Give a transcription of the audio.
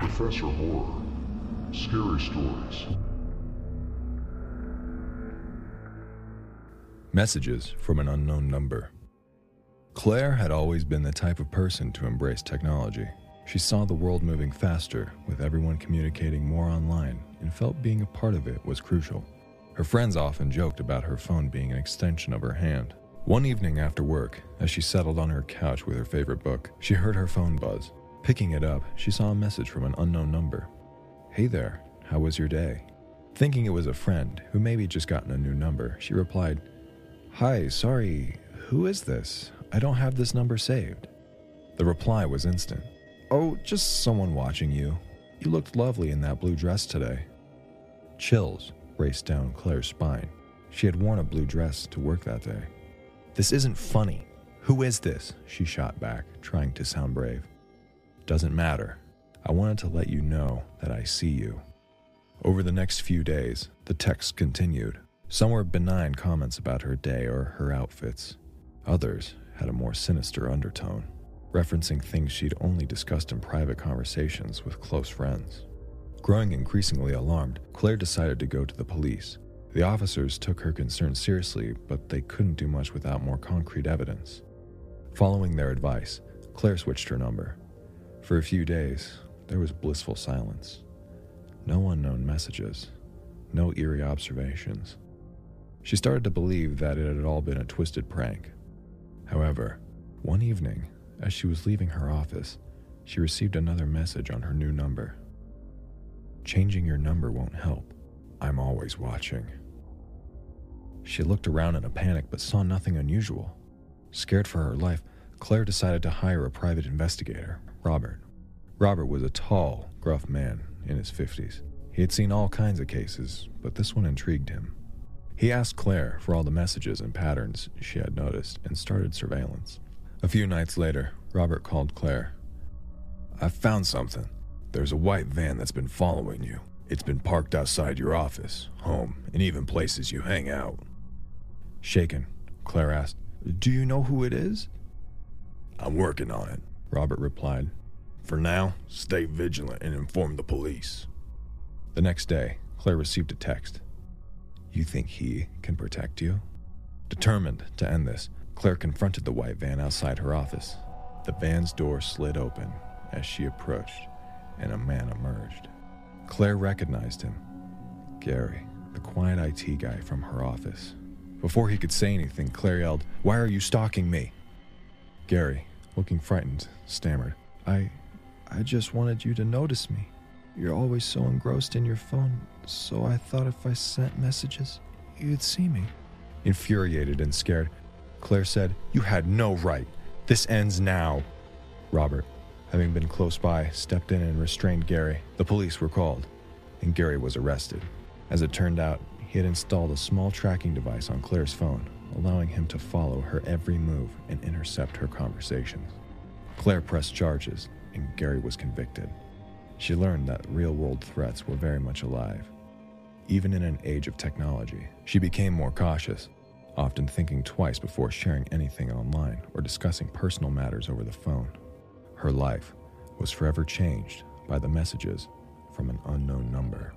Professor Horror. Scary Stories. Messages from an unknown number. Claire had always been the type of person to embrace technology. She saw the world moving faster, with everyone communicating more online, and felt being a part of it was crucial. Her friends often joked about her phone being an extension of her hand. One evening after work, as she settled on her couch with her favorite book, she heard her phone buzz. Picking it up, she saw a message from an unknown number. Hey there, how was your day? Thinking it was a friend who maybe just gotten a new number, she replied, Hi, sorry, who is this? I don't have this number saved. The reply was instant. Oh, just someone watching you. You looked lovely in that blue dress today. Chills raced down Claire's spine. She had worn a blue dress to work that day. This isn't funny. Who is this? She shot back, trying to sound brave. Doesn't matter. I wanted to let you know that I see you. Over the next few days, the texts continued. Some were benign comments about her day or her outfits. Others had a more sinister undertone, referencing things she'd only discussed in private conversations with close friends. Growing increasingly alarmed, Claire decided to go to the police. The officers took her concerns seriously, but they couldn't do much without more concrete evidence. Following their advice, Claire switched her number. For a few days, there was blissful silence. No unknown messages, no eerie observations. She started to believe that it had all been a twisted prank. However, one evening, as she was leaving her office, she received another message on her new number. Changing your number won't help. I'm always watching. She looked around in a panic but saw nothing unusual. Scared for her life, Claire decided to hire a private investigator, Robert. Robert was a tall, gruff man in his 50s. He had seen all kinds of cases, but this one intrigued him. He asked Claire for all the messages and patterns she had noticed and started surveillance. A few nights later, Robert called Claire. I've found something. There's a white van that's been following you. It's been parked outside your office, home, and even places you hang out. Shaken, Claire asked, Do you know who it is? I'm working on it, Robert replied. For now, stay vigilant and inform the police. The next day, Claire received a text. You think he can protect you? Determined to end this, Claire confronted the white van outside her office. The van's door slid open as she approached, and a man emerged. Claire recognized him Gary, the quiet IT guy from her office. Before he could say anything, Claire yelled, Why are you stalking me? Gary, looking frightened, stammered, I. I just wanted you to notice me. You're always so engrossed in your phone, so I thought if I sent messages, you'd see me. Infuriated and scared, Claire said, You had no right. This ends now. Robert, having been close by, stepped in and restrained Gary. The police were called, and Gary was arrested. As it turned out, he had installed a small tracking device on Claire's phone, allowing him to follow her every move and intercept her conversations. Claire pressed charges, and Gary was convicted. She learned that real world threats were very much alive. Even in an age of technology, she became more cautious, often thinking twice before sharing anything online or discussing personal matters over the phone. Her life was forever changed by the messages from an unknown number.